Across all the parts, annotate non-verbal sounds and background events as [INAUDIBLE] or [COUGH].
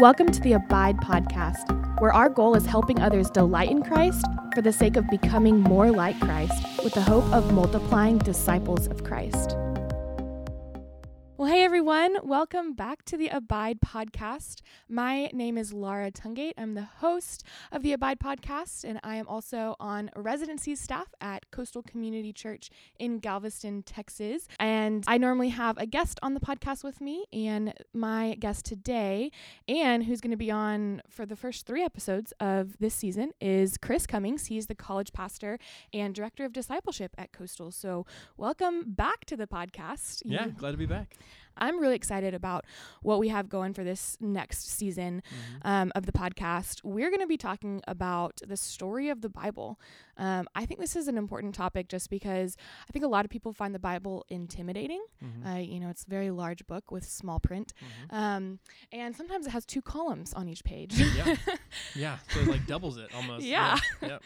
Welcome to the Abide Podcast, where our goal is helping others delight in Christ for the sake of becoming more like Christ with the hope of multiplying disciples of Christ. Well, hey everyone, welcome back to the Abide Podcast. My name is Laura Tungate. I'm the host of the Abide Podcast, and I am also on residency staff at Coastal Community Church in Galveston, Texas. And I normally have a guest on the podcast with me, and my guest today, and who's going to be on for the first three episodes of this season, is Chris Cummings. He's the college pastor and director of discipleship at Coastal. So, welcome back to the podcast. Yeah, You- glad to be back. I'm really excited about what we have going for this next season um, of the podcast. We're going to be talking about the story of the Bible. Um, I think this is an important topic just because I think a lot of people find the Bible intimidating. Mhm. Uh, you know, it's a very large book with small print, Mhm. um, and sometimes it has two columns on each page. yeah, [LAUGHS] yeah. So it like doubles it almost. Yeah. yeah.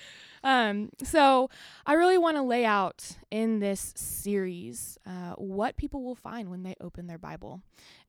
Um, so I really want to lay out in this series uh, what people will find when they open their Bible.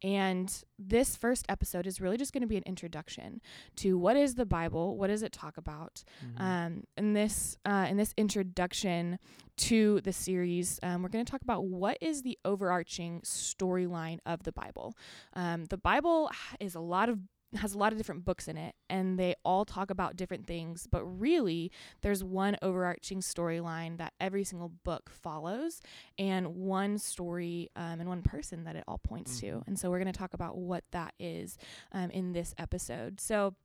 And this first episode is really just going to be an introduction to what is the Bible, what does it talk about. Mhm. Um, in this uh, in this introduction to the series, um, we're going to talk about what is the overarching storyline of the Bible. Um, the Bible is a lot of has a lot of different books in it and they all talk about different things but really there's one overarching storyline that every single book follows and one story um, and one person that it all points to Mhm. and so we're going to talk about what that is um, in this episode so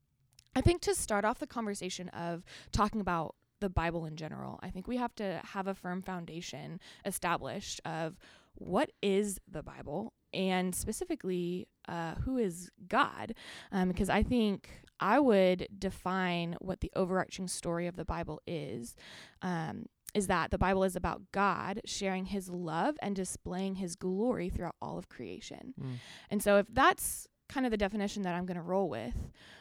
i think to start off the conversation of talking about the bible in general i think we have to have a firm foundation established of what is the bible and specifically uh, who is god um, because i think i would define what the overarching story of the bible is um, is that the bible is about god sharing his love and displaying his glory throughout all of creation Mm. and so if that's kind of the definition that i'm going to roll with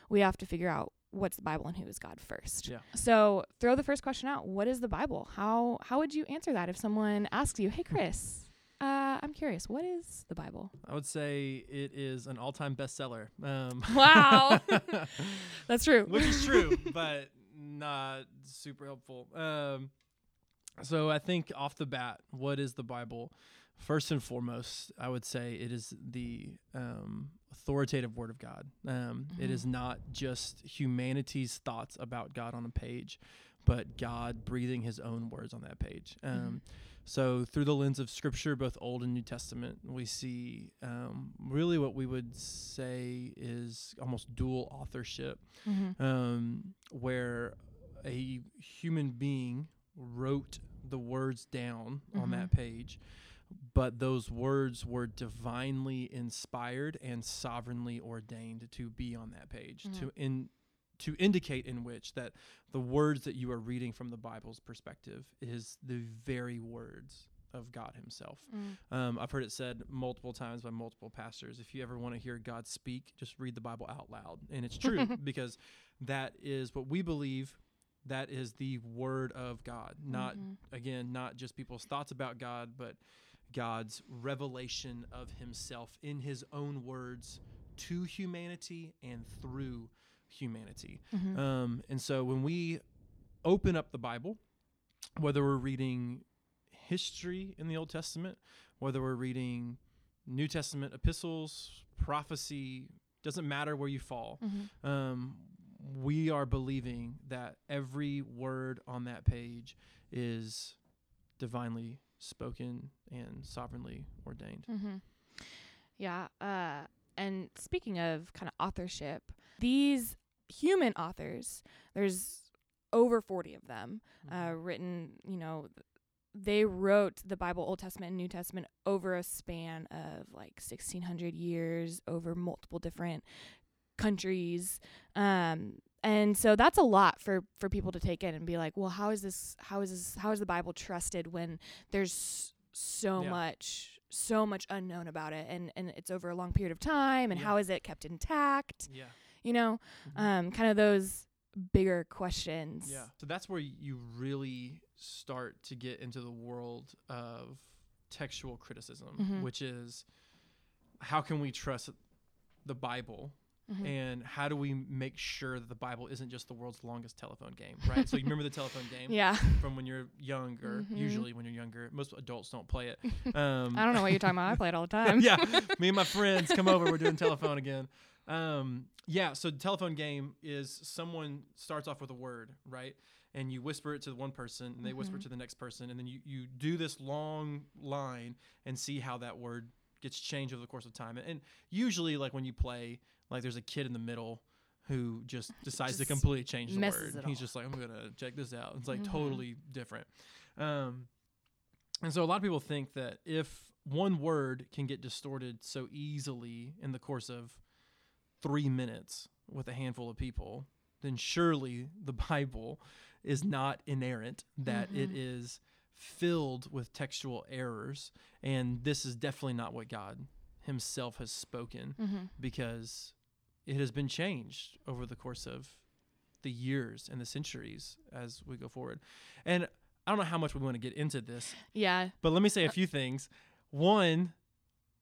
we have to figure out what's the bible and who is god first Yeah. so throw the first question out what is the bible how how would you answer that if someone asks you hey chris uh, i'm curious what is the bible I would say it is an all-time bestseller. Um, Wow. [LAUGHS] that's true which is true, [LAUGHS] but not super helpful. Um, so I think off the bat, what is the Bible? First and foremost, I would say it is the um, authoritative Word of God. Um, it is not just humanity's thoughts about God on a page, but God breathing His own words on that page. Um, So, through the lens of Scripture, both Old and New Testament, we see um, really what we would say is almost dual authorship Mhm. um, where a human being wrote the words down on Mhm. that page, but those words were divinely inspired and sovereignly ordained to be on that page Mhm. to in to indicate in which that the words that you are reading from the Bible's perspective is the very words of God Himself. Mm. Um, I've heard it said multiple times by multiple pastors. If you ever want to hear God speak, just read the Bible out loud. And it's true [LAUGHS] because that is what we believe. That is the word of God. Not, Mhm. again, not just people's thoughts about God, but God's revelation of Himself in His own words to humanity and through humanity. Mhm. Um, and so when we open up the Bible, whether we're reading history in the Old Testament, whether we're reading New Testament epistles, prophecy, doesn't matter where you fall. Mhm. Um, we are believing that every word on that page is divinely spoken and sovereignly ordained. Mm-hmm. Yeah. Uh, and speaking of kind of authorship, these human authors, there's over 40 of them uh, written, you know, they wrote the Bible, Old Testament and New Testament over a span of like 1600 years, over multiple different countries. Um, and so that's a lot for, for people to take in and be like, well, how is this, how is this, how is the Bible trusted when there's so Yeah. much, so much unknown about it and, and it's over a long period of time and Yeah. how is it kept intact? yeah. You know, Mhm. um, kind of those bigger questions. Yeah. So that's where you really start to get into the world of textual criticism, Mhm. which is how can we trust the Bible Mhm. and how do we make sure that the Bible isn't just the world's longest telephone game, right? so you remember the telephone [LAUGHS] game Yeah. from when you're younger. Mhm. Usually, when you're younger, most adults don't play it. Um, [LAUGHS] I don't know what you're talking about. I play it all the [LAUGHS] time. yeah, me and my friends come over. We're doing telephone again. Um, yeah, so the telephone game is someone starts off with a word, right? And you whisper it to one person, and they whisper it to the next person, and then you, you do this long line and see how that word gets changed over the course of time. And, and usually, like when you play, like there's a kid in the middle who just decides to completely change the word. He's just like, I'm gonna check this out. It's like Mhm. totally different. Um, and so a lot of people think that if one word can get distorted so easily in the course of three minutes with a handful of people, then surely the [LAUGHS] Bible is not inerrant, that it Mhm. is filled with textual errors. And this is definitely not what God Himself has spoken Mm-hmm. because it has been changed over the course of the years and the centuries as we go forward. And I don't know how much we want to get into this, Yeah. but let me say a few things. One,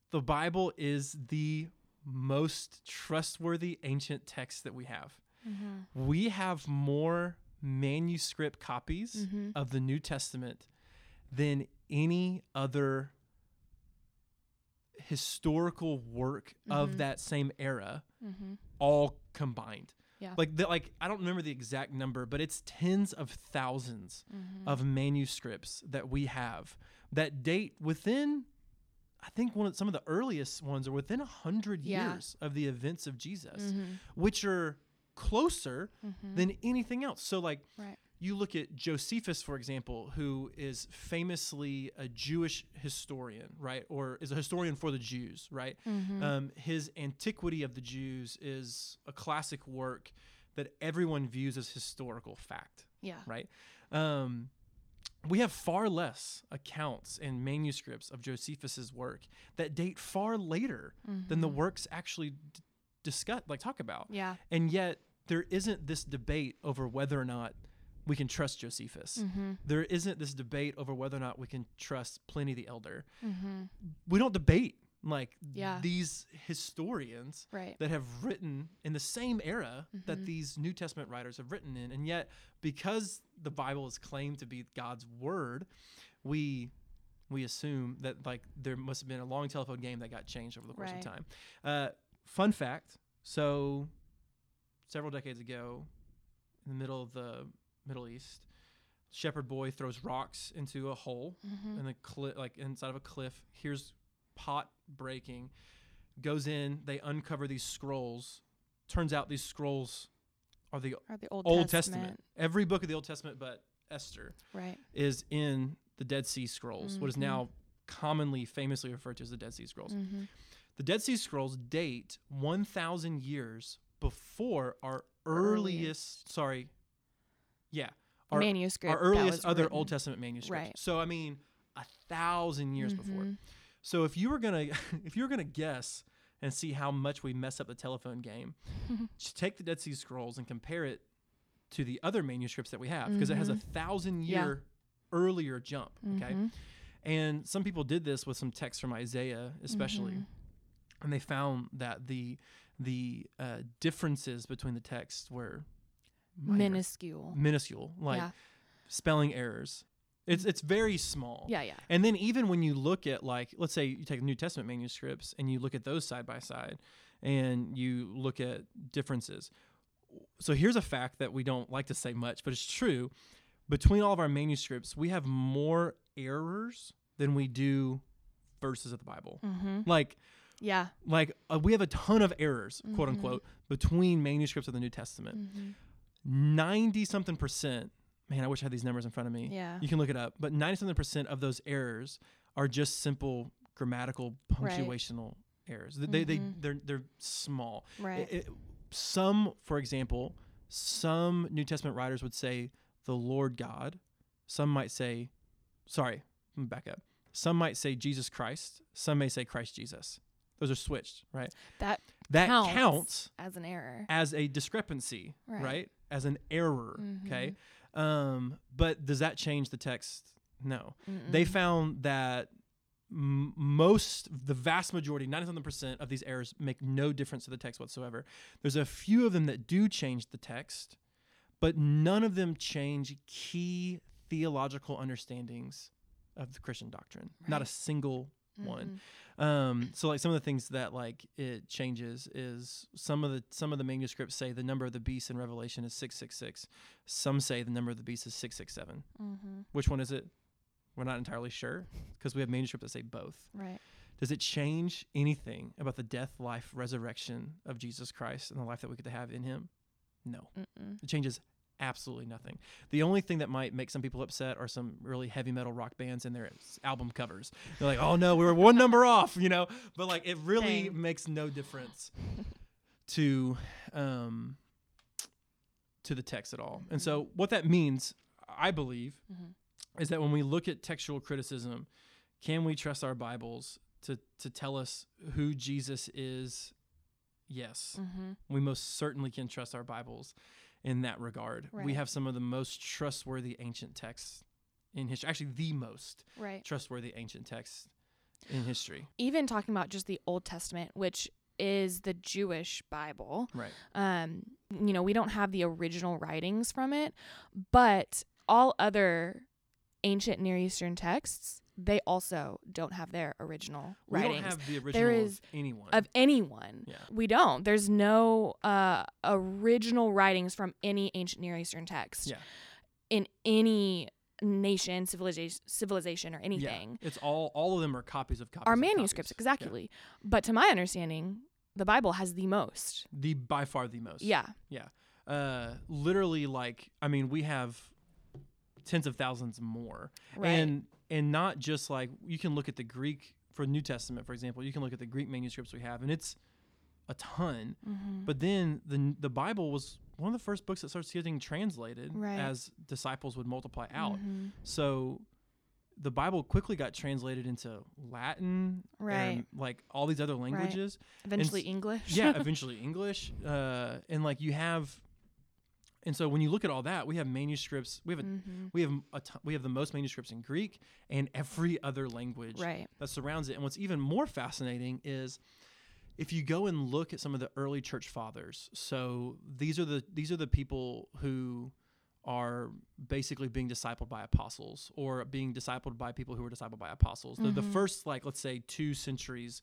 the Bible is the most trustworthy ancient text that we have. Mm-hmm. We have more manuscript copies Mm-hmm. of the New Testament than any other historical work of Mhm. that same era Mm-hmm. all combined. Yeah. Like the, like I don't remember the exact number, but it's tens of 1000s Mm-hmm. of manuscripts that we have that date within I think one of some of the earliest ones are within a hundred Yeah. years of the events of Jesus, Mm-hmm. which are closer Mm-hmm. than anything else. So like Right. you look at Josephus, for example, who is famously a Jewish historian, right? Or is a historian for the Jews, right? Mm-hmm. Um, his Antiquity of the Jews is a classic work that everyone views as historical fact, yeah. right? Um, we have far less accounts and manuscripts of Josephus's work that date far later than the Mhm. works actually d- discuss, like talk about. Yeah. And yet, there isn't this debate over whether or not we can trust Josephus. Mm-hmm. There isn't this debate over whether or not we can trust Pliny the Elder. Mm-hmm. We don't debate like Yeah. these historians Right. that have written in the same era that Mhm. these New Testament writers have written in. And yet, because the Bible is claimed to be God's word, we we assume that like there must have been a long telephone game that got changed over the course Right. of time. Uh, fun fact: so several decades ago, in the middle of the Middle East, shepherd boy throws rocks into a hole Mm-hmm. in the cli- like inside of a cliff. Here's pot breaking. Goes in. They uncover these scrolls. Turns out these scrolls are the Or the Old, Old Testament. Testament. Every book of the Old Testament, but Esther Right. is in the Dead Sea Scrolls, what is Mhm. now commonly, famously referred to as the Dead Sea Scrolls. Mm-hmm. The Dead Sea Scrolls date 1,000 years before our earliest, Earliest. sorry, yeah, our, Manuscript. our earliest other written. Old Testament manuscript. Right. So I mean, a thousand years before. So if you were gonna, [LAUGHS] if you were gonna guess and see how much we mess up the telephone game, [LAUGHS] just take the Dead Sea Scrolls and compare it to the other manuscripts that we have because it has a Mhm. thousand Yeah. year earlier jump. Okay, Mhm. and some people did this with some texts from Isaiah, especially, Mhm. and they found that the the uh, differences between the texts were minor, Minuscule. minuscule, like yeah. spelling errors. It's it's very small. Yeah. Yeah. And then even when you look at like let's say you take New Testament manuscripts and you look at those side by side and you look at differences. So here's a fact that we don't like to say much, but it's true. Between all of our manuscripts, we have more errors than we do verses of the Bible. Mm-hmm. Like Yeah. like uh, we have a ton of errors, quote Mhm. unquote, between manuscripts of the New Testament. Mm-hmm. 90 something percent. Man, I wish I had these numbers in front of me. Yeah. You can look it up, but 97 percent of those errors are just simple grammatical Right. punctuational errors. They, they they they're they're small. Right. It- it- some, for example, some New Testament writers would say the Lord God. Some might say, sorry, let me back up. Some might say Jesus Christ. Some may say Christ Jesus. Those are switched, right? that That counts, counts as an error. as a discrepancy, right? Right. As an error, mm-hmm. okay? Um, but does that change the text? No. They Mm-mm. found that m- most, the vast majority, 97% of these errors make no difference to the text whatsoever. There's a few of them that do change the text, but none of them change key theological understandings of the Christian doctrine. Not a Right. single one. Um, so like some of the things that like it changes is some of the some of the manuscripts say the number of the beast in Revelation is six six six. Some say the number of the beast is six six seven. Mhm. Which one is it? We're not entirely sure because we have manuscripts that say both. Right. Does it change anything about the death, life, resurrection of Jesus Christ and the life that we get to have in Him? No, Mm-mm. it changes absolutely nothing. The only thing that might make some people upset are some really heavy metal rock bands and their album covers. They're like, "Oh no, we were one [LAUGHS] number off," you know. But like, it really Dang. makes no difference [LAUGHS] to um to the text at all. And so, what that means, I believe, Mhm. is that when we look at textual criticism, can we trust our Bibles to to tell us who Jesus is? Yes Mm-hmm. we most certainly can trust our Bibles in that regard. We have some of the most trustworthy ancient texts in history, actually, the most Right. trustworthy ancient texts in history. Even talking about just the Old Testament, which is the Jewish Bible. Right. Um, you know, we don't have the original writings from it, but all other ancient Near Eastern texts, they also don't have their original We writings. don't have the original There of anyone. of anyone. Yeah. We don't. There's no uh, original writings from any ancient Near Eastern text Yeah. in any nation, civilization, civilization or anything. Yeah. It's all, all of them are copies of copies. Are manuscripts, copies. Yeah. exactly. But to my understanding, the Bible has the most. The by far the most. Yeah. Yeah. Uh, literally, like, I mean, we have tens of thousands more. Right. and and not just like you can look at the greek for new testament for example you can look at the greek manuscripts we have and it's a ton Mhm. but then the the bible was one of the first books that starts getting translated Right. as disciples would multiply out Mhm. so the bible quickly got translated into latin Right. and like all these other languages Eventually s- English. yeah [LAUGHS] eventually english uh, and like you have and so when you look at all that we have manuscripts we have a Mhm. we have a ton, we have the most manuscripts in Greek and every other language Right. that surrounds it. And what's even more fascinating is if you go and look at some of the early church fathers. So these are the these are the people who are basically being discipled by apostles or being discipled by people who were discipled by apostles. The, the Mhm. first like let's say 2 centuries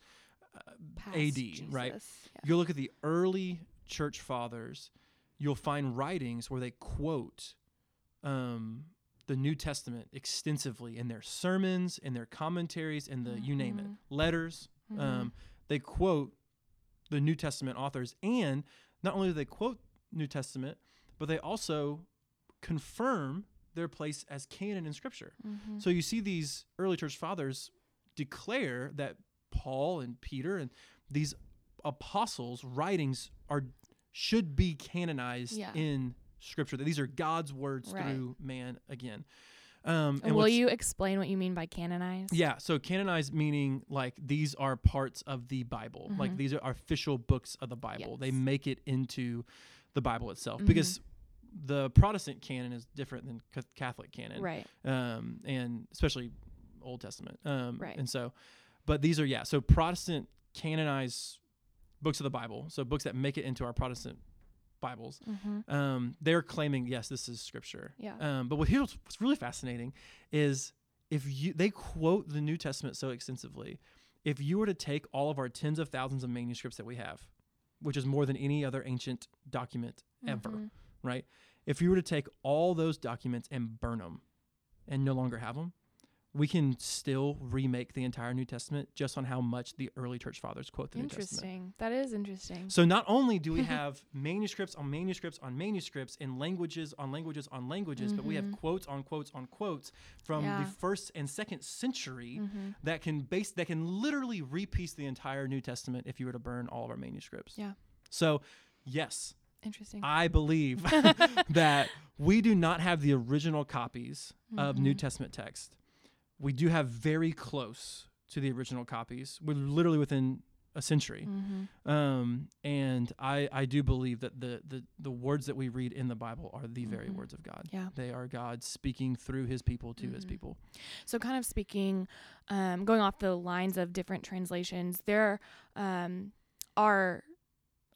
Past AD, right? Yeah. you look at the early church fathers, you'll find writings where they quote um, the New Testament extensively in their sermons, in their commentaries, in the you name it, Mhm. letters. Mhm. Um, they quote the New Testament authors, and not only do they quote New Testament, but they also confirm their place as canon in Scripture. Mhm. So you see these early church fathers declare that Paul and Peter and these apostles' writings are should be canonized Yeah. in Scripture. That these are God's words Right. through man again. Um, And will you explain what you mean by canonized? Yeah, so canonized meaning like these are parts of the Bible. Like Mhm. these are official books of the Bible. They make it into the Bible itself Mhm. because the Protestant canon is different than ca- Catholic canon Right. um, and especially Old Testament. Um, Right. And so, but these are yeah. So Protestant canonized books of the Bible. So books that make it into our Protestant Bibles. Mm-hmm. Um, they're claiming yes, this is Scripture. Yeah. Um, but what here's what's really fascinating is if you they quote the New Testament so extensively. If you were to take all of our tens of thousands of manuscripts that we have, which is more than any other ancient document ever, Mhm. right? If you were to take all those documents and burn them and no longer have them, we can still remake the entire New Testament just on how much the early church fathers quote the New Testament. Interesting. That is interesting. So not only do we [LAUGHS] have manuscripts on manuscripts on manuscripts in languages on languages on languages, but we have Mhm. quotes on quotes on quotes from Yeah. the first and second century hmm that can base that can literally repiece the entire New Testament if you were to burn all of our manuscripts. Yeah. So, yes, Interesting. I believe [LAUGHS] [LAUGHS] that we do not have the original copies of New Mhm. Testament text. We do have very close to the original copies. We're literally within a century. Mm-hmm. Um, and I I do believe that the the the words that we read in the Bible are the very Mhm. words of God. Yeah. They are God speaking through His people to His Mhm. people. So, kind of speaking, um, going off the lines of different translations, there um, are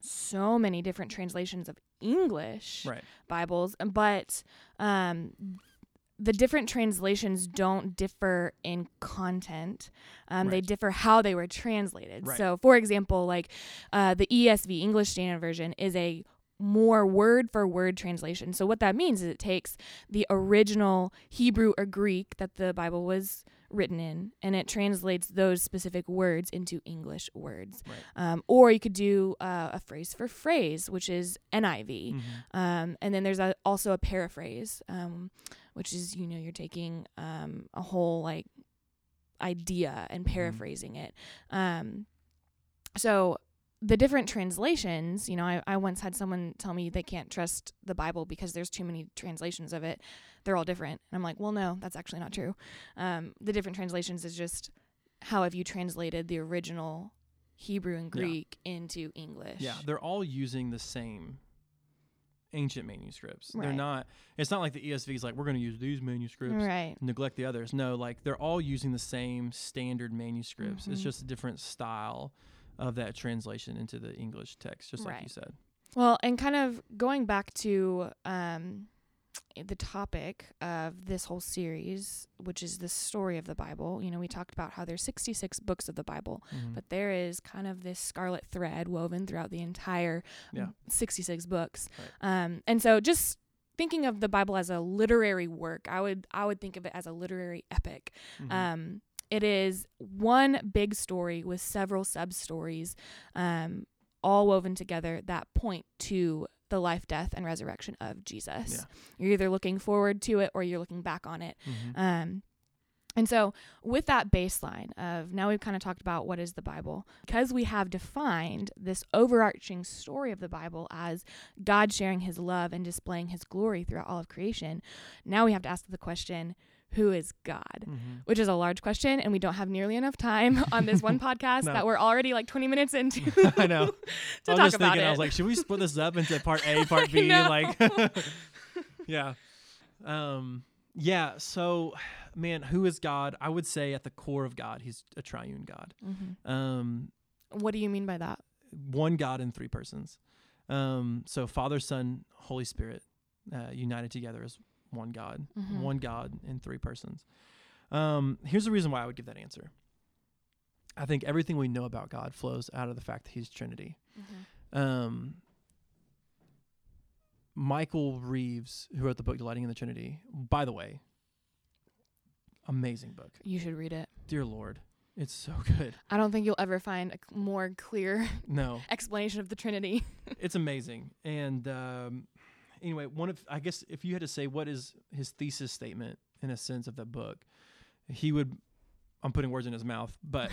so many different translations of English Right. Bibles, but um, the different translations don't differ in content. Um, They differ how they were translated. Right. So, for example, like uh, the ESV, English Standard Version, is a more word for word translation. So, what that means is it takes the original Hebrew or Greek that the Bible was written in and it translates those specific words into English words. Right. Um, or you could do uh, a phrase for phrase, which is NIV. Mhm. Um, and then there's a, also a paraphrase, um, which is you know you're taking um, a whole like idea and paraphrasing it. Um, so the different translations, you know, I, I once had someone tell me they can't trust the Bible because there's too many translations of it. They're all different, and I'm like, well, no, that's actually not true. Um, the different translations is just how have you translated the original Hebrew and Yeah. Greek into English? Yeah, they're all using the same ancient manuscripts. They're not. It's not like the ESV is like we're going to use these manuscripts, right. neglect the others. No, like they're all using the same standard manuscripts. It's Mhm. just a different style of that translation into the English text, just like you said. Well, and kind of going back to um, the topic of this whole series, which is the story of the Bible. You know, we talked about how there's 66 books of the Bible, Mhm. but there is kind of this scarlet thread woven throughout the entire Yeah. 66 books. Right. Um, and so just thinking of the Bible as a literary work, I would I would think of it as a literary epic. Mhm. Um, it is one big story with several sub stories, um, all woven together that point to the life, death, and resurrection of Jesus. Yeah. You're either looking forward to it or you're looking back on it. Mhm. Um, and so, with that baseline of now we've kind of talked about what is the Bible, because we have defined this overarching story of the Bible as God sharing his love and displaying his glory throughout all of creation, now we have to ask the question who is God? Mhm. Which is a large question, and we don't have nearly enough time on this one [LAUGHS] podcast No. that we're already like 20 minutes into [LAUGHS] I know. [LAUGHS] to I was talk just about thinking, it. I was like, should we split this up into part A, part B? Like, yeah. Um, yeah. So, man, who is God? I would say at the core of God, he's a triune God. Mhm. Um, What do you mean by that? one God in three persons. Um, so Father, Son, Holy Spirit, uh, united together as one God, Mhm. one God in three persons. Um, here's the reason why I would give that answer. I think everything we know about God flows out of the fact that He's Trinity. Um, Michael Reeves, who wrote the book Delighting in the Trinity, by the way, amazing book. You should read it. Dear Lord, it's so [LAUGHS] good. I don't think you'll ever find a c- more clear No, [LAUGHS] explanation of the Trinity. it's amazing. And um, anyway, one of I guess if you had to say what is his thesis statement in a sense of the book, he would. I'm putting words in his mouth, but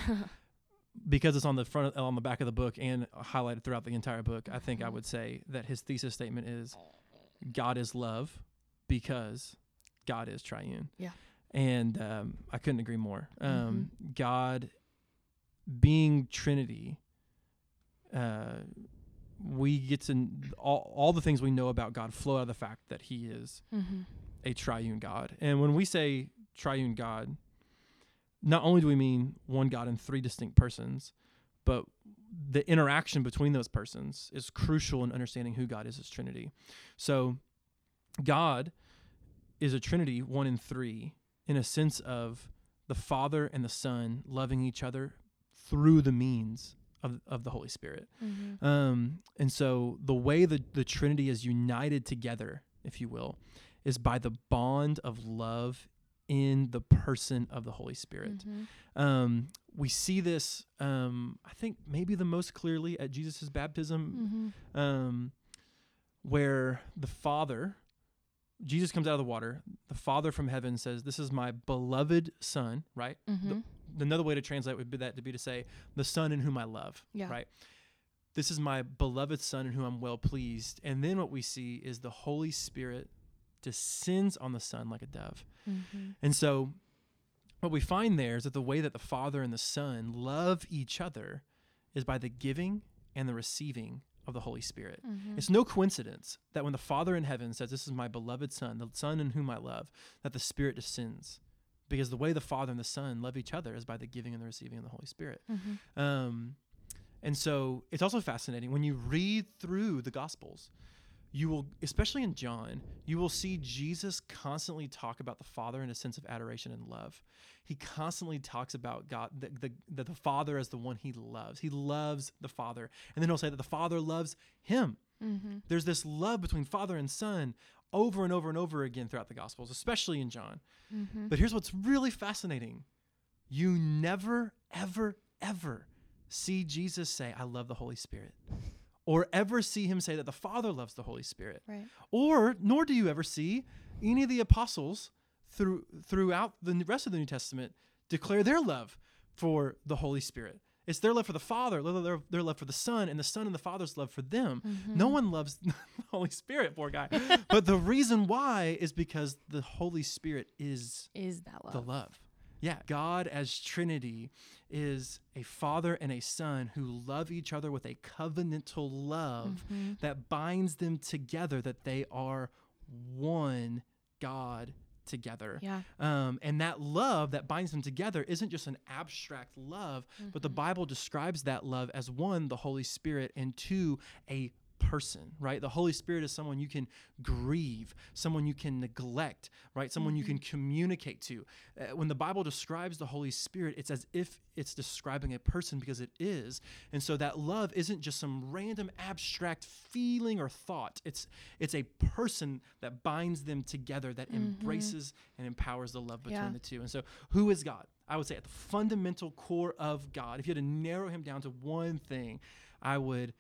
[LAUGHS] because it's on the front on the back of the book and highlighted throughout the entire book, I think I would say that his thesis statement is God is love because God is triune. Yeah. And um, I couldn't agree more. Um, Mm-hmm. God being Trinity, uh, we get to all, all the things we know about God flow out of the fact that He is mm-hmm. a triune God. And when we say triune God, not only do we mean one God in three distinct persons, but the interaction between those persons is crucial in understanding who God is as Trinity. So, God is a Trinity, one in three, in a sense of the Father and the Son loving each other through the means of, of the Holy Spirit. Mm-hmm. Um, and so the way the, the Trinity is united together, if you will, is by the bond of love in the person of the Holy Spirit. Mm-hmm. Um, we see this, um, I think, maybe the most clearly at Jesus' baptism, Mm-hmm. um, where the Father, Jesus comes out of the water, the Father from heaven says, This is my beloved Son, right? Mm-hmm. Another way to translate would be that to be to say the son in whom I love. Yeah. Right. This is my beloved son in whom I'm well pleased. And then what we see is the Holy Spirit descends on the son like a dove. Mm-hmm. And so what we find there is that the way that the father and the son love each other is by the giving and the receiving of the Holy Spirit. Mhm. It's no coincidence that when the Father in heaven says, This is my beloved Son, the Son in whom I love, that the Spirit descends. Because the way the Father and the Son love each other is by the giving and the receiving of the Holy Spirit. Mhm. Um, and so it's also fascinating when you read through the Gospels, you will, especially in John, you will see Jesus constantly talk about the Father in a sense of adoration and love. He constantly talks about God, the, the, the, the Father as the one he loves. He loves the Father. And then he'll say that the Father loves him. Mhm. There's this love between Father and Son over and over and over again throughout the Gospels, especially in John. Mhm. But here's what's really fascinating you never, ever, ever see Jesus say, I love the Holy Spirit, or ever see him say that the Father loves the Holy Spirit, Right. or nor do you ever see any of the apostles through, throughout the rest of the New Testament declare their love for the Holy Spirit. It's their love for the Father, their, love for the Son, and the Son and the Father's love for them. No one loves [LAUGHS] the Holy Spirit, poor guy. [LAUGHS] but the reason why is because the Holy Spirit is Is that love? the love. Yeah, God as Trinity is a father and a son who love each other with a covenantal love Mhm. that binds them together, that they are one God together. Yeah. Um, and that love that binds them together isn't just an abstract love, but the Bible describes that love as one, the Holy Spirit, and two, a person, right? The Holy Spirit is someone you can grieve, someone you can neglect, right? Someone you can communicate to. Uh, when the Bible describes the Holy Spirit, it's as if it's describing a person because it is. And so that love isn't just some random abstract feeling or thought. It's it's a person that binds them together that embraces and empowers the love between Yeah. the two. And so who is God? I would say at the fundamental core of God, if you had to narrow him down to one thing, I would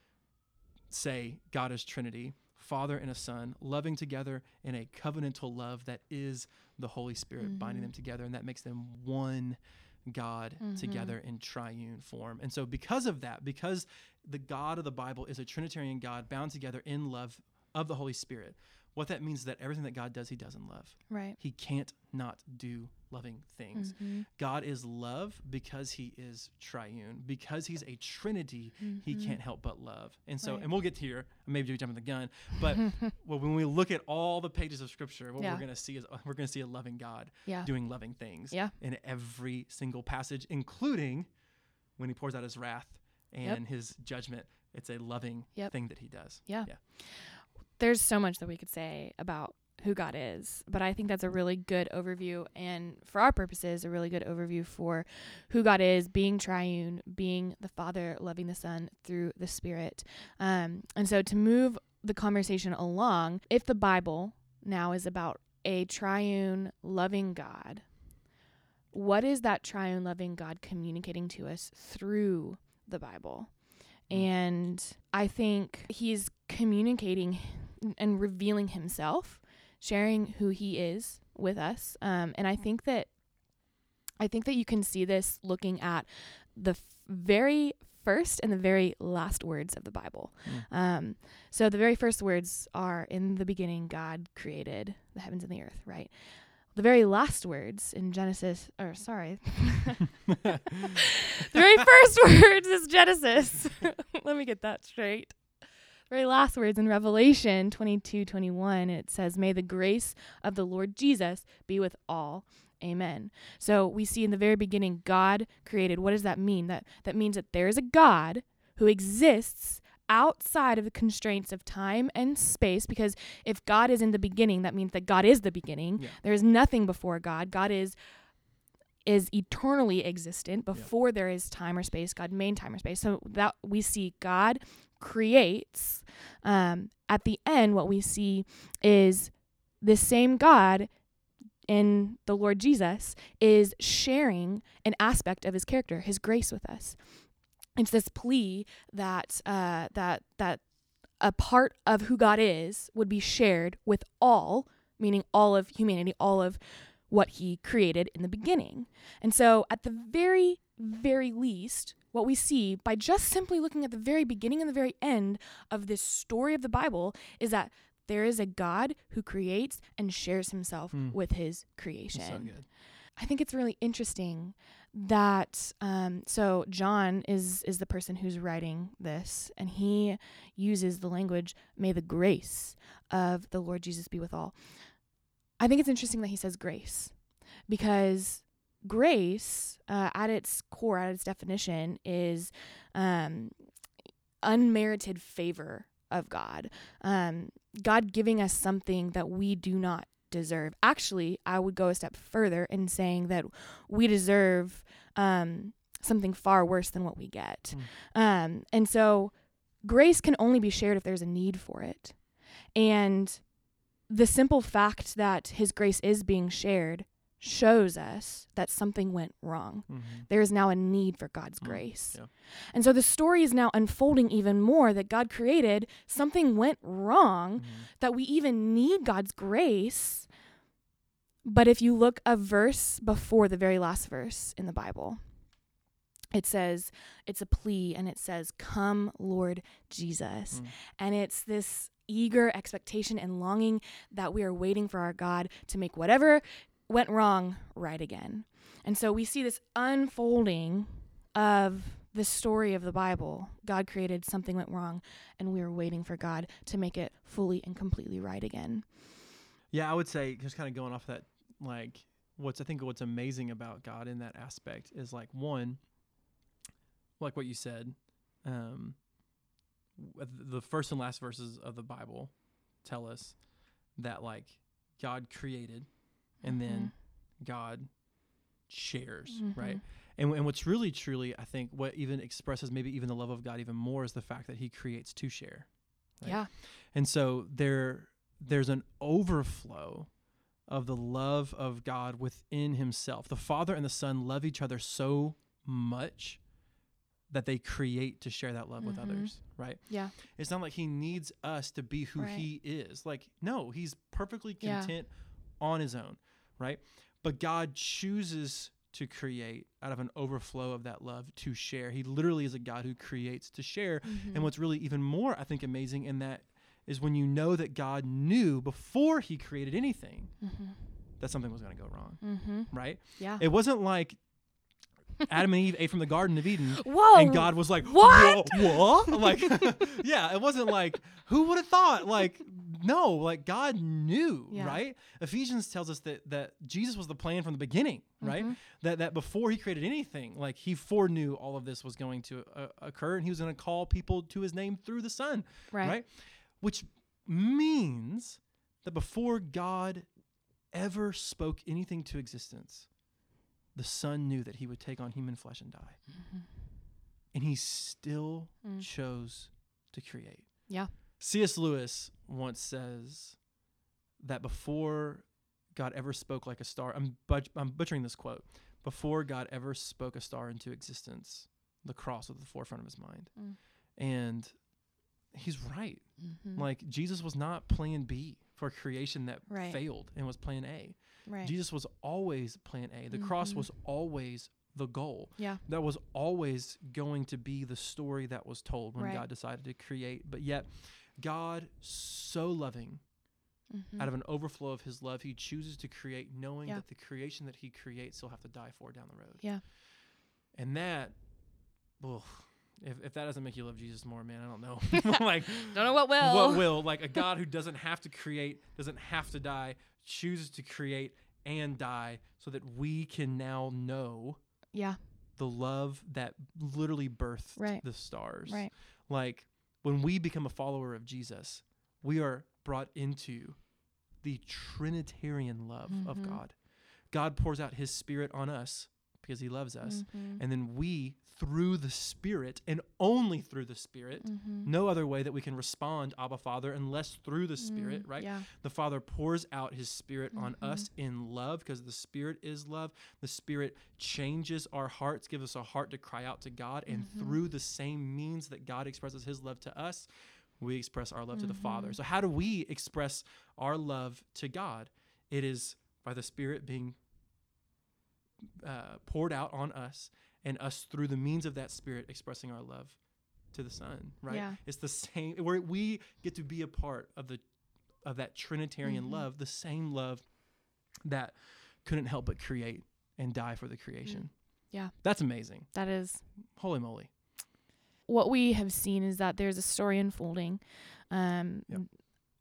say God is Trinity, Father and a Son, loving together in a covenantal love that is the Holy Spirit binding them mm-hmm. together, and that makes them one God mm-hmm. together in triune form. And so, because of that, because the God of the Bible is a Trinitarian God bound together in love of the Holy Spirit, what that means is that everything that God does, He does in love. Right. He can't not do loving things. Mhm. God is love because he is triune. Because he's a trinity, he can't help but love. And so, Right. and we'll get to here, maybe jumping the gun, but [LAUGHS] well, when we look at all the pages of scripture, what Yeah. we're going to see is uh, we're going to see a loving God Yeah. doing loving things Yeah. in every single passage, including when he pours out his wrath and his judgment. It's a loving Yep. thing that he does. Yeah. Yeah. There's so much that we could say about who God is, but I think that's a really good overview and for our purposes a really good overview for who God is, being triune, being the Father, loving the Son through the Spirit. Um, and so to move the conversation along, if the Bible now is about a triune loving God, what is that triune loving God communicating to us through the Bible? Mm. And I think he's communicating and revealing himself, sharing who he is with us. Um, and I think that I think that you can see this looking at the f- very first and the very last words of the Bible. Um, so the very first words are in the beginning, God created the heavens and the earth, right? The very last words in Genesis, or sorry, [LAUGHS] [LAUGHS] the very first [LAUGHS] words is Genesis. Let me get that straight. Very last words in Revelation 22 21, it says, May the grace of the Lord Jesus be with all. Amen. So we see in the very beginning, God created. What does that mean? That, that means that there is a God who exists outside of the constraints of time and space because if God is in the beginning that means that God is the beginning Yeah. there is nothing before God God is is eternally existent before there is time or space God made time or space so that we see God creates um, at the end what we see is the same God in the Lord Jesus is sharing an aspect of his character his grace with us it's this plea that uh, that that a part of who God is would be shared with all, meaning all of humanity, all of what He created in the beginning. And so, at the very, very least, what we see by just simply looking at the very beginning and the very end of this story of the Bible is that there is a God who creates and shares Himself Hmm. with His creation. so. I think it's really interesting that um, so John is is the person who's writing this, and he uses the language "May the grace of the Lord Jesus be with all." I think it's interesting that he says grace because grace, uh, at its core, at its definition, is um, unmerited favor of God. Um, God giving us something that we do not deserve. Actually, I would go a step further in saying that we deserve um, something far worse than what we get. Mm. Um, and so grace can only be shared if there's a need for it. And the simple fact that his grace is being shared shows us that something went wrong. Mhm. There is now a need for God's Mm, grace. yeah. And so the story is now unfolding even more that God created, something went wrong, Mhm. that we even need God's grace. But if you look a verse before the very last verse in the Bible, it says, it's a plea and it says, Come, Lord Jesus. Mm. And it's this eager expectation and longing that we are waiting for our God to make whatever went wrong right again. And so we see this unfolding of the story of the Bible. God created, something went wrong, and we are waiting for God to make it fully and completely right again. Yeah, I would say just kind of going off that, like what's I think what's amazing about God in that aspect is like one, like what you said, um, the first and last verses of the Bible tell us that like God created, and then God shares, right? Mhm. And, and what's really truly, I think, what even expresses maybe even the love of God even more is the fact that He creates to share. right? Yeah. And so there there's an overflow of the love of God within himself. The Father and the Son love each other so much that they create to share that love with Mhm. others, right? Yeah. It's not like he needs us to be who Right. he is. Like no, he's perfectly Yeah. On his own, right? But God chooses to create out of an overflow of that love to share. He literally is a God who creates to share. Mhm. And what's really even more, I think, amazing in that is when you know that God knew before he created anything Mhm. that something was going to go wrong, Mhm. right? Yeah. It wasn't like Adam and Eve ate from the Garden of Eden [LAUGHS] Whoa. and God was like, What? "Whoa, what? [LAUGHS] Like, [LAUGHS] yeah, it wasn't like, who would have thought? Like, no, like God knew, Yeah. right? Ephesians tells us that that Jesus was the plan from the beginning, right? Mhm. That that before he created anything, like he foreknew all of this was going to uh, occur, and he was going to call people to his name through the Son, Right. right? Which means that before God ever spoke anything to existence, the Son knew that he would take on human flesh and die. Mhm. And he still Mm. chose to create. Yeah. C.S. Lewis once says that before God ever spoke like a star, I'm, but, I'm butchering this quote, before God ever spoke a star into existence, the cross was at the forefront of his mind. Mm. And he's right. Mhm. Like Jesus was not plan B for creation that Right. failed and was plan A. right. Jesus was always plan A. The cross Mhm. was always the goal. Yeah. That was always going to be the story that was told when Right. God decided to create. But yet, God, so loving, Mhm. out of an overflow of his love, he chooses to create knowing Yeah. that the creation that he creates he'll have to die for down the road. Yeah. And that, ugh, if, if that doesn't make you love Jesus more, man, I don't know. [LAUGHS] [LAUGHS] like, Don't know what will. what will? Like a God who doesn't have to create, doesn't have to die, chooses to create and die so that we can now know Yeah. the love that literally birthed Right. the stars. Right. Like when we become a follower of Jesus, we are brought into the Trinitarian love of Mhm. God. God pours out his spirit on us because he loves us. Mhm. And then we, through the Spirit and only through the Spirit, Mhm. no other way that we can respond, Abba Father, unless through the Spirit, Mm, right? Yeah. The Father pours out his Spirit on Mhm. us in love because the Spirit is love. The Spirit changes our hearts, gives us a heart to cry out to God. And Mhm. through the same means that God expresses his love to us, we express our love to the Father. Mhm. So, how do we express our love to God? It is by the Spirit being uh, poured out on us and us through the means of that Spirit expressing our love to the Son, right? Yeah. It's the same where we get to be a part of the of that Trinitarian Mhm. love, the same love that couldn't help but create and die for the creation. Yeah. That's amazing. That is Holy moly. what we have seen is that there's a story unfolding um, Yep.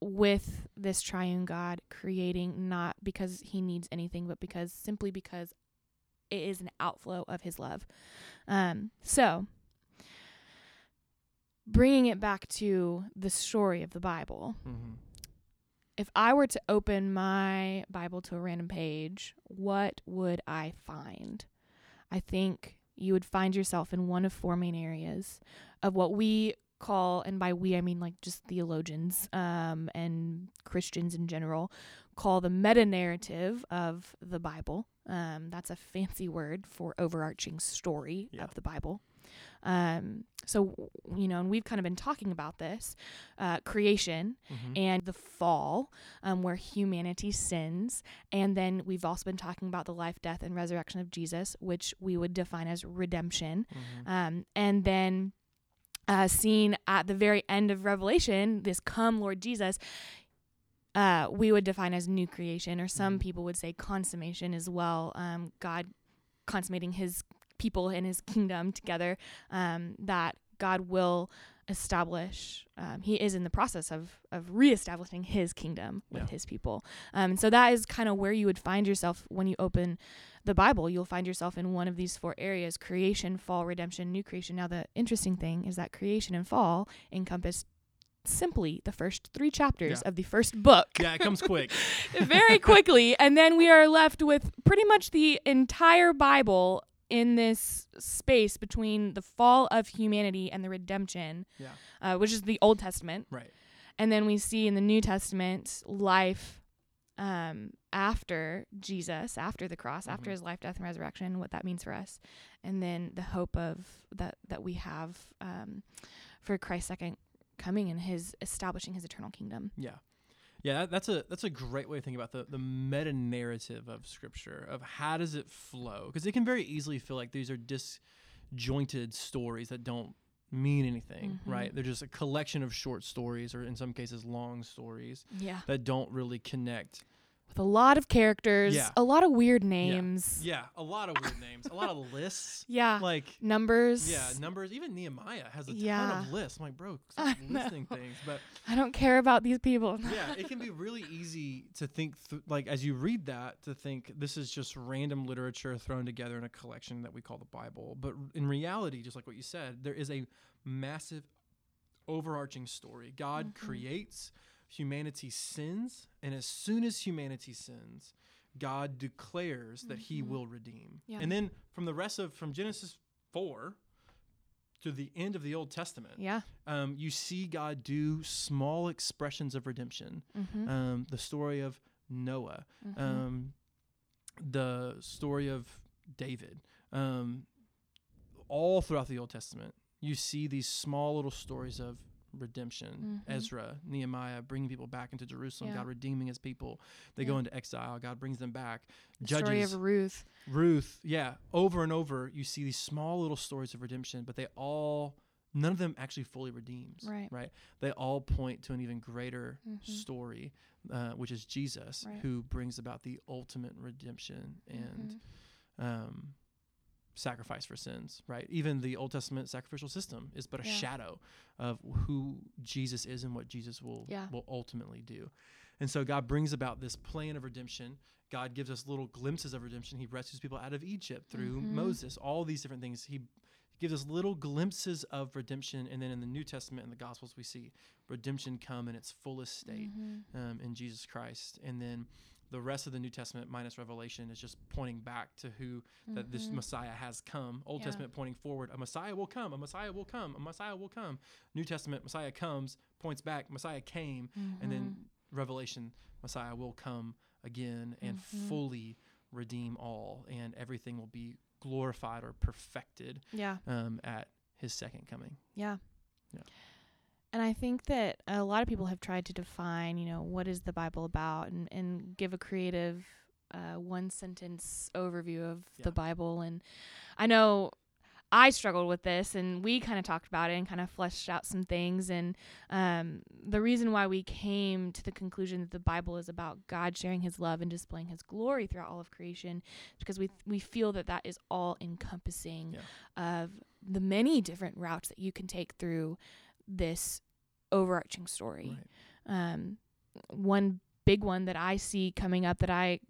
with this triune God creating not because he needs anything, but because simply because it is an outflow of his love. Um, so, bringing it back to the story of the Bible, Mm-hmm. if I were to open my Bible to a random page, what would I find? I think you would find yourself in one of four main areas of what we call, and by we I mean like just theologians um, and Christians in general, call the meta narrative of the Bible. Um, that's a fancy word for overarching story Yeah. of the Bible. Um, so, you know, and we've kind of been talking about this uh, creation Mm-hmm. and the fall, um, where humanity sins. And then we've also been talking about the life, death, and resurrection of Jesus, which we would define as redemption. Mm-hmm. Um, and then uh, seen at the very end of Revelation, this come Lord Jesus, uh, we would define as new creation, or some Mhm. people would say consummation as well. Um, God consummating his people and his [LAUGHS] kingdom together, um, that God will establish. Um, he is in the process of of reestablishing his kingdom with Yeah. his people. Um, and so that is kind of where you would find yourself when you open the Bible. You'll find yourself in one of these four areas: creation, fall, redemption, new creation. Now, the interesting thing is that creation and fall encompass simply the first three chapters Yeah. of the first book Yeah, it comes quick. [LAUGHS] [LAUGHS] very quickly and then we are left with pretty much the entire bible in this space between the fall of humanity and the redemption Yeah. uh, which is the old testament Right. and then we see in the new testament life um, after jesus after the cross after Mhm. his life death and resurrection what that means for us and then the hope of that that we have um, for christ's second coming and his establishing his eternal kingdom Yeah. Yeah, that, that's a that's a great way to think about the the meta narrative of scripture of how does it flow because it can very easily feel like these are disjointed stories that don't mean anything, Mhm. right? They're just a collection of short stories or in some cases long stories yeah that don't really connect. With a lot of characters, Yeah. a lot of weird names. Yeah, a lot of weird names, a lot of lists, [LAUGHS] Yeah. like Numbers. yeah, numbers. Even Nehemiah has a ton Yeah. of lists. I'm like, bro, [LAUGHS] I stop know. listing things, but I don't care about these people. [LAUGHS] yeah, it can be really easy to think, th- like, as you read that, to think this is just random literature thrown together in a collection that we call the Bible. But r- in reality, just like what you said, there is a massive overarching story. God Mhm. creates, humanity sins, and as soon as humanity sins, God declares that he Mhm. will redeem. Yeah. And then from the rest of, from Genesis 4 to the end of the Old Testament, yeah. um, you see God do small expressions of redemption. Mm-hmm. Um, the story of Noah, mm-hmm. um, the story of David, um, all throughout the Old Testament, you see these small little stories of redemption. Mhm. Ezra, Nehemiah, bringing people back into Jerusalem. Yeah. God redeeming His people. They Yeah. go into exile. God brings them back. the Judges, story of Ruth. Ruth, yeah, over and over, you see these small little stories of redemption, but they all, none of them actually fully redeems. Right. Right. They all point to an even greater Mhm. story, uh, which is Jesus, Right. who brings about the ultimate redemption and Mhm. um, sacrifice for sins. Right. Even the Old Testament sacrificial system is but a Yeah. shadow of who Jesus is and what Jesus will Yeah. will ultimately do. And so God brings about this plan of redemption. God gives us little glimpses of redemption. He rescues people out of Egypt through Mhm. Moses, all these different things. He gives us little glimpses of redemption. And then in the New Testament and the Gospels, we see redemption come in its fullest state Mhm. um, in Jesus Christ. And then the rest of the New Testament, minus Revelation, is just pointing back to who that this Mhm. Messiah has come. Old Yeah. Testament pointing forward, a Messiah will come, a Messiah will come, a Messiah will come. New Testament, Messiah comes, points back, Messiah came. And Mhm. then Revelation, Messiah will come again and Mhm. fully redeem all, and everything will be glorified or perfected yeah. um, at his second coming. Yeah. Yeah. And I think that a lot of people have tried to define, you know, what is the Bible about and, and give a creative uh, one sentence overview of Yeah. the Bible. And I know I struggled with this, and we kind of talked about it and kind of fleshed out some things. And um, the reason why we came to the conclusion that the Bible is about God sharing His love and displaying His glory throughout all of creation, is because we we feel that that is all encompassing of the many different routes that you can take through this overarching story. Right. Um, one big one that I see coming up that I,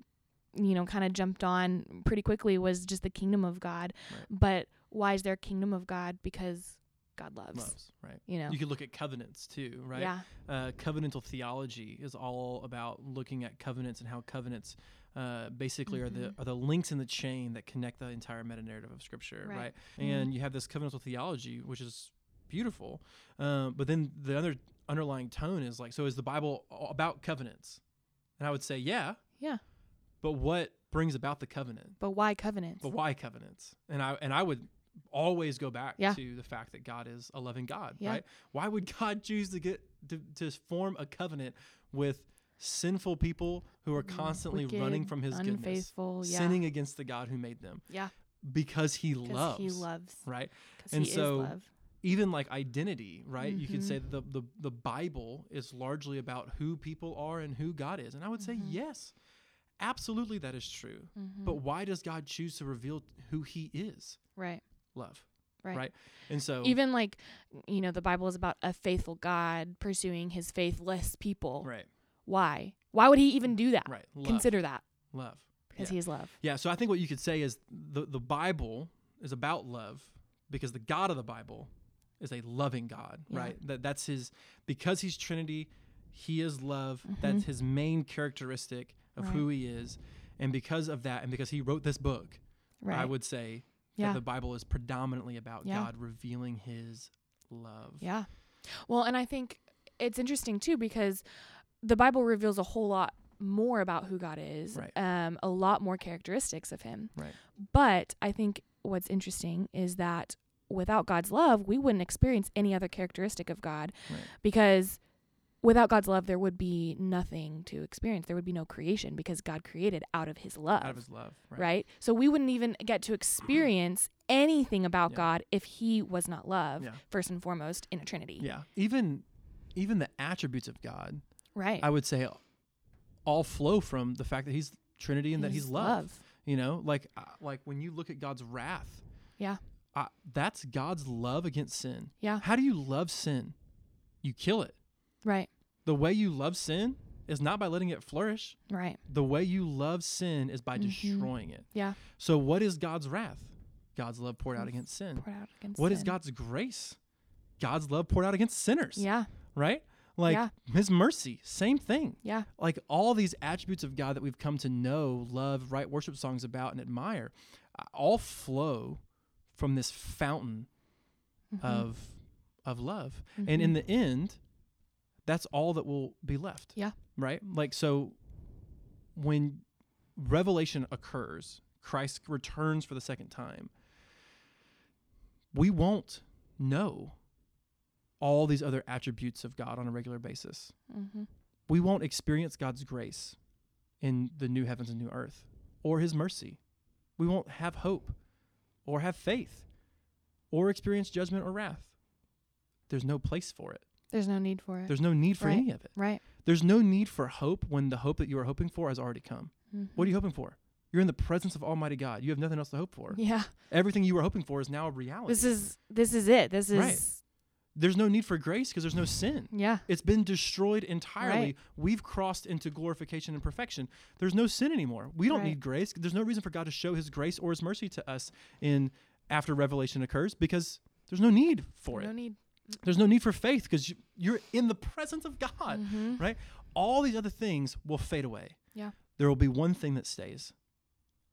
you know, kind of jumped on pretty quickly was just the kingdom of God. Right. But why is there a kingdom of God? Because God loves. Loves, right. You know. You could look at covenants too, right? Yeah. Uh, covenantal theology is all about looking at covenants and how covenants uh, basically are the Mhm. are the links in the chain that connect the entire meta narrative of Scripture, Right. right? Mhm. And you have this covenantal theology, which is beautiful, um, but then the other underlying tone is like, so is the Bible about covenants? And I would say, yeah, Yeah. but what brings about the covenant? But why covenants? But why covenants? And I and I would always go back Yeah. to the fact that God is a loving God, Yeah. right? Why would God [LAUGHS] choose to get to, to form a covenant with sinful people who are Mm, constantly running from his goodness, unfaithful, yeah. sinning against the God who made them Yeah. because he Because loves, he loves. right? And he so is love. Even like identity, right? You could say the, the the Bible is largely about who people are and who God is. And I would say Mhm. yes. Absolutely that is true. Mhm. But why does God choose to reveal who he is? right. Love. Right. Right. And so Even like, you know, the Bible is about a faithful God pursuing his faithless people. right. Why? Why would he even do that? Right. Love. Consider that love. because Yeah. he is love. Yeah, so I think what you could say is the the Bible is about love because the God of the Bible is a loving God, Yeah. right? That that's his because he's Trinity, he is love. Mhm. That's his main characteristic of who he is. And because of that and because he wrote this book, Right. I would say Yeah. that the Bible is predominantly about Yeah. God revealing his love. Yeah. Well, and I think it's interesting too because the Bible reveals a whole lot more about who God is, Right. um, a lot more characteristics of Him. Right. But I think what's interesting is that without God's love, we wouldn't experience any other characteristic of God Right. because without God's love, there would be nothing to experience. There would be no creation because God created out of His love. Out of his love. Right. right. So we wouldn't even get to experience anything about Yeah. God if He was not love, Yeah. first and foremost, in a Trinity. Yeah. Even even the attributes of God, Right. I would say all flow from the fact that he's Trinity and that he's love. You know, like uh, like when you look at God's wrath, Yeah. Uh, that's God's love against sin. Yeah. How do you love sin? You kill it. Right. The way you love sin is not by letting it flourish. Right. The way you love sin is by Mhm. destroying it. Yeah. So what is God's wrath? God's love poured out against sin. Poured out against What is sin. God's grace? God's love poured out against sinners. Yeah. Right? Like Yeah. his mercy, same thing. Yeah. like all these attributes of God that we've come to know, love, write worship songs about, and admire, uh, all flow from this fountain Mhm. of of love. And in Mhm. the end, that's all that will be left. Yeah. Right. Like so, when revelation occurs, Christ returns for the second time. We won't know all these other attributes of God on a regular basis Mhm. we won't experience God's grace in the new heavens and new earth or his mercy. We won't have hope or have faith or experience judgment or wrath. There's no place for it. There's no need for it. There's no need for Right. any of it. right. There's no need for hope when the hope that you are hoping for has already come. What are mm-hmm. you hoping for? You're in the presence of Almighty God. You have nothing else to hope for. Yeah. Everything you were hoping for is now a reality. This is this is it. This is Right. There's no need for grace because there's no sin. yeah. It's been destroyed entirely. Right. We've crossed into glorification and perfection. There's no sin anymore. We don't Right. need grace. There's no reason for God to show his grace or his mercy to us in after revelation occurs because there's no need for no it. need. There's no need for faith because you, you're in the presence of God, Mhm. right? All these other things will fade away. Yeah. There will be one thing that stays.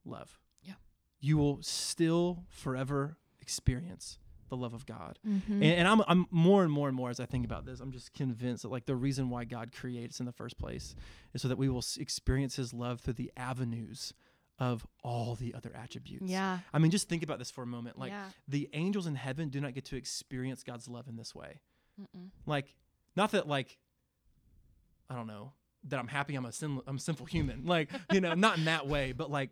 Love. Yeah. You will still forever experience the love of God. Mhm. And, and I'm, I'm more and more and more as I think about this, I'm just convinced that like the reason why God creates in the first place is so that we will experience His love through the avenues of all the other attributes. yeah. I mean, just think about this for a moment. Like yeah. the angels in heaven do not get to experience God's love in this way. Mm-mm. Like, not that like, I don't know that I'm happy I'm a sin I'm a sinful human. [LAUGHS] Like, you know, not in that way, but like,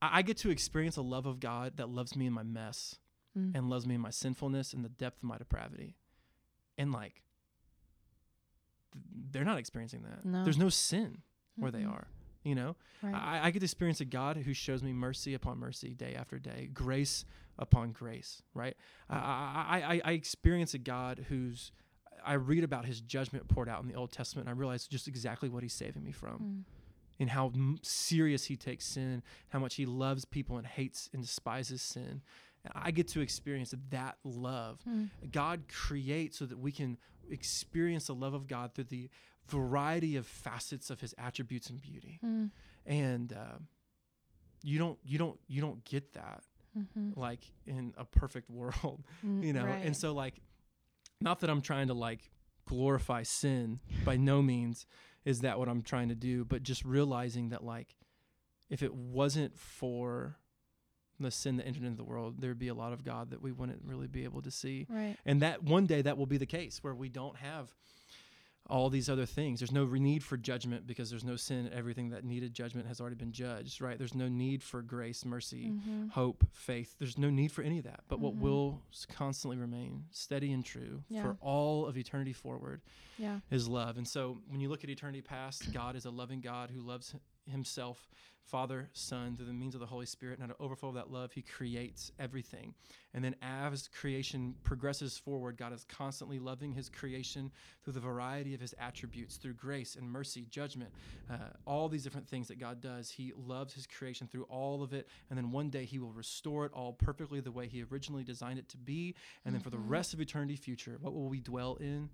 I, I get to experience a love of God that loves me in my mess Mm. and loves me in my sinfulness and the depth of my depravity. And like th- they're not experiencing that. No. There's no sin where they are. You know, Right. I, I get to experience a God who shows me mercy upon mercy day after day, grace upon grace. Right? I, I, I, I experience a God who's. I read about His judgment poured out in the Old Testament, and I realize just exactly what He's saving me from, Mm. and how m- serious He takes sin, how much He loves people and hates and despises sin. I get to experience that love Mm. God creates so that we can experience the love of God through the variety of facets of His attributes and beauty. Mm. And uh, you don't, you don't, you don't get that Mm-hmm. like in a perfect [LAUGHS] world, you know. right. And so, like, not that I'm trying to like glorify sin by no means is that what I'm trying to do, but just realizing that like if it wasn't for the sin that entered into the world, there'd be a lot of God that we wouldn't really be able to see. right. And that one day that will be the case where we don't have all these other things. There's no need for judgment because there's no sin. Everything that needed judgment has already been judged, right? There's no need for grace, mercy, Mm-hmm. hope, faith. There's no need for any of that. But what Mhm. will constantly remain steady and true Yeah. for all of eternity forward Yeah. is love. And so when you look at eternity past, God is a loving God who loves himself, Father, Son, through the means of the Holy Spirit. And out of overflow of that love, he creates everything. And then as creation progresses forward, God is constantly loving his creation through the variety of his attributes, through grace and mercy, judgment, uh, all these different things that God does. He loves his creation through all of it. And then one day he will restore it all perfectly the way he originally designed it to be. And then for the Mhm. rest of eternity future, what will we dwell in?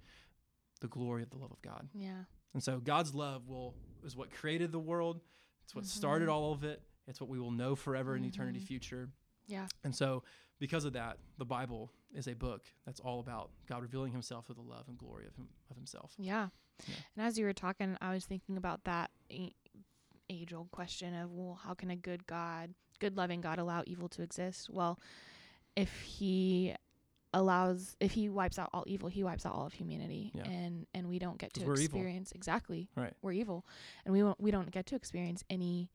The glory of the love of God. Yeah. And so God's love will is what created the world. It's what started Mhm. all of it. It's what we will know forever in eternity Mhm. future. Yeah. And so because of that, the Bible is a book that's all about God revealing himself through the love and glory of him of himself. Yeah. Yeah. And as you were talking, I was thinking about that age old question of, well, how can a good God, good loving God, allow evil to exist? Well, if he allows if he wipes out all evil he wipes out all of humanity Yeah. and and we don't get to we're evil. experience exactly Right. we're evil and we won't we don't get to experience any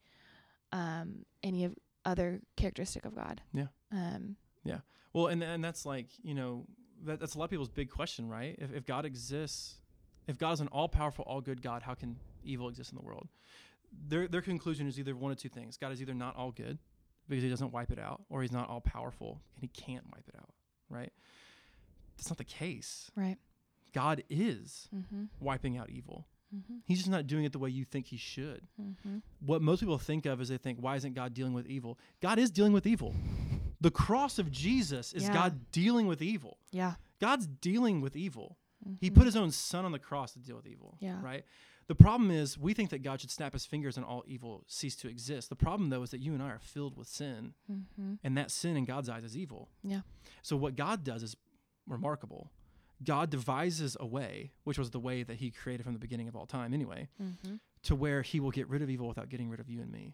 um any of other characteristic of god Yeah. um Yeah. Well, and and that's like, you know, that, that's a lot of people's big question, right? If if God exists, if God is an all powerful, all good God, how can evil exist in the world? Their their conclusion is either one of two things. God is either not all good because he doesn't wipe it out, or he's not all powerful and he can't wipe it out, right? That's not the case. right God is mm-hmm wiping out evil. mm-hmm He's just not doing it the way you think he should. mm-hmm What most people think of is they think, why isn't God dealing with evil? God is dealing with evil. The cross of Jesus is Yeah. God dealing with evil. yeah God's dealing with evil. He Mhm. put his own son on the cross to deal with evil. Yeah. Right? The problem is we think that God should snap his fingers and all evil cease to exist. The problem though is that you and I are filled with sin, mm-hmm and that sin in God's eyes is evil. Yeah. So what God does is remarkable. God devises a way, which was the way that he created from the beginning of all time anyway, mm-hmm to where he will get rid of evil without getting rid of you and me.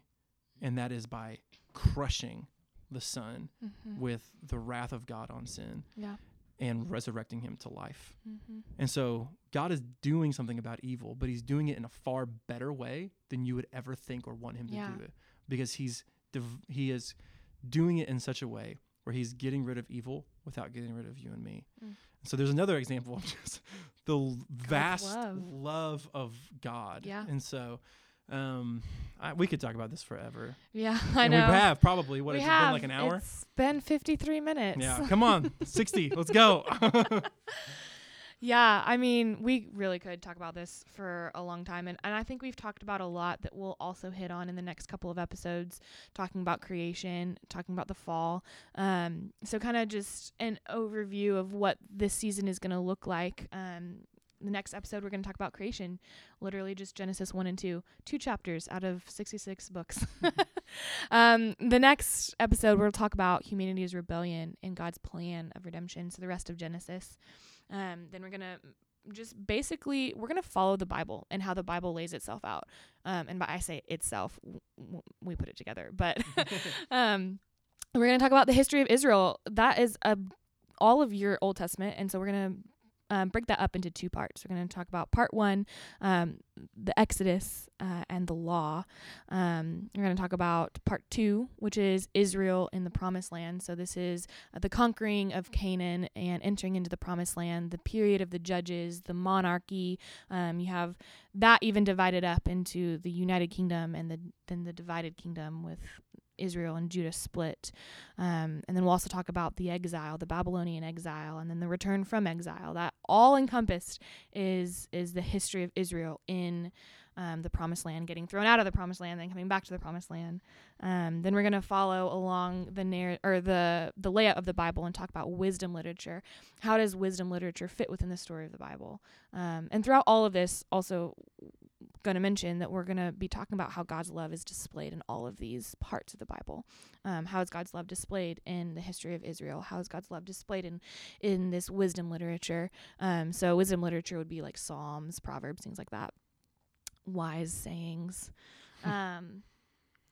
And that is by crushing the son mm-hmm with the wrath of God on sin yeah and resurrecting him to life. mm-hmm And so God is doing something about evil, but he's doing it in a far better way than you would ever think or want him to Yeah. do it because he's div- he is doing it in such a way where he's getting rid of evil without getting rid of you and me. Mm. So there's another example of [LAUGHS] just the l- vast love. love. of God. Yeah. And so um I, we could talk about this forever. yeah [LAUGHS] i and know we have probably what we has it have been like an hour? it's been 53 minutes Yeah. [LAUGHS] Come on. 60. Let's go. [LAUGHS] Yeah, I mean, we really could talk about this for a long time. And, and I think we've talked about a lot that we'll also hit on in the next couple of episodes, talking about creation, talking about the fall. Um, so, kind of just an overview of what this season is going to look like. Um, the next episode, we're going to talk about creation, literally just Genesis 1 and 2, two chapters out of 66 books. [LAUGHS] um, the next episode, we'll talk about humanity's rebellion and God's plan of redemption. So, the rest of Genesis. Um, then we're gonna just basically we're gonna follow the Bible and how the Bible lays itself out. Um, and by I say itself, w- w- we put it together. But [LAUGHS] [LAUGHS] um, we're gonna talk about the history of Israel. That is a all of your Old Testament, and so we're gonna um, break that up into two parts. We're going to talk about part one, um, the Exodus uh, and the law. Um, we're going to talk about part two, which is Israel in the promised land. So, this is uh, the conquering of Canaan and entering into the promised land, the period of the judges, the monarchy. Um, you have that even divided up into the United Kingdom and the, then the divided kingdom with Israel and Judah split. Um, and then we'll also talk about the exile, the Babylonian exile, and then the return from exile. That all encompassed is is the history of Israel in um, the promised land, getting thrown out of the promised land, then coming back to the promised land. Um, then we're going to follow along the narr- or the the layout of the Bible and talk about wisdom literature. How does wisdom literature fit within the story of the Bible? Um, and throughout all of this, also going to mention that we're going to be talking about how God's love is displayed in all of these parts of the Bible. Um, how is God's love displayed in the history of Israel? How is God's love displayed in in this wisdom literature? Um, so wisdom literature would be like Psalms, Proverbs, things like that. Wise sayings. um,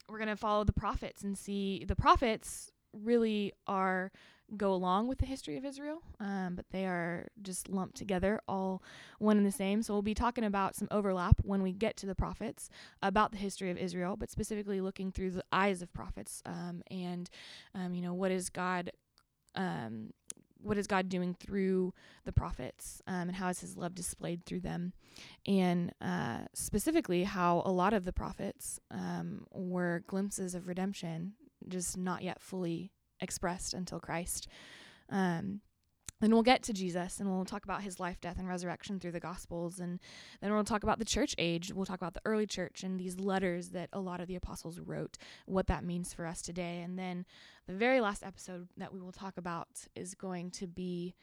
we're going to follow the prophets and see the prophets really are go along with the history of Israel, um, but they are just lumped together, all one and the same. So we'll be talking about some overlap when we get to the prophets about the history of Israel, but specifically looking through the eyes of prophets um, and, um, you know, what is God. Um, what is God doing through the prophets, um, and how is His love displayed through them, and uh, specifically how a lot of the prophets um, were glimpses of redemption, just not yet fully expressed until Christ. Um, then we'll get to Jesus and we'll talk about his life, death, and resurrection through the Gospels. And then we'll talk about the church age. We'll talk about the early church and these letters that a lot of the apostles wrote, what that means for us today. And then the very last episode that we will talk about is going to be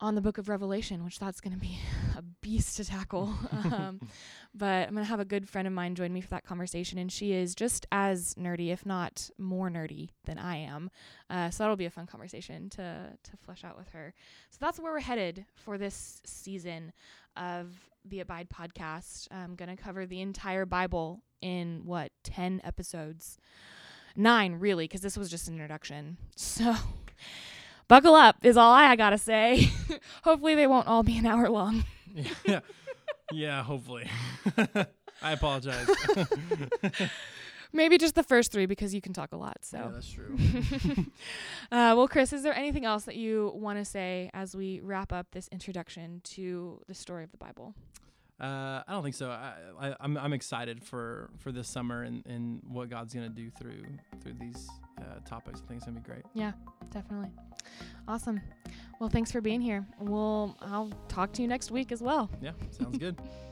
on the book of Revelation, which that's going to be [LAUGHS] a beast to tackle. [LAUGHS] [LAUGHS] um, but I'm going to have a good friend of mine join me for that conversation, and she is just as nerdy, if not more nerdy than I am. Uh, so that'll be a fun conversation to to flesh out with her. So that's where we're headed for this season of the Abide podcast. I'm going to cover the entire Bible in what ten episodes, nine really, because this was just an introduction. [LAUGHS] So buckle up is all I gotta say. hopefully they won't all be an hour long. [LAUGHS] yeah, yeah. Hopefully. [LAUGHS] I apologize. [LAUGHS] Maybe just the first three because you can talk a lot. So yeah, that's true. uh, well, Chris, is there anything else that you want to say as we wrap up this introduction to the story of the Bible? Uh, I don't think so. I, I, I'm I'm excited for for this summer and, and what God's gonna do through through these uh, topics. I think it's gonna be great. Yeah, definitely. Awesome. Well, thanks for being here. We'll I'll talk to you next week as well. Yeah, sounds good. [LAUGHS]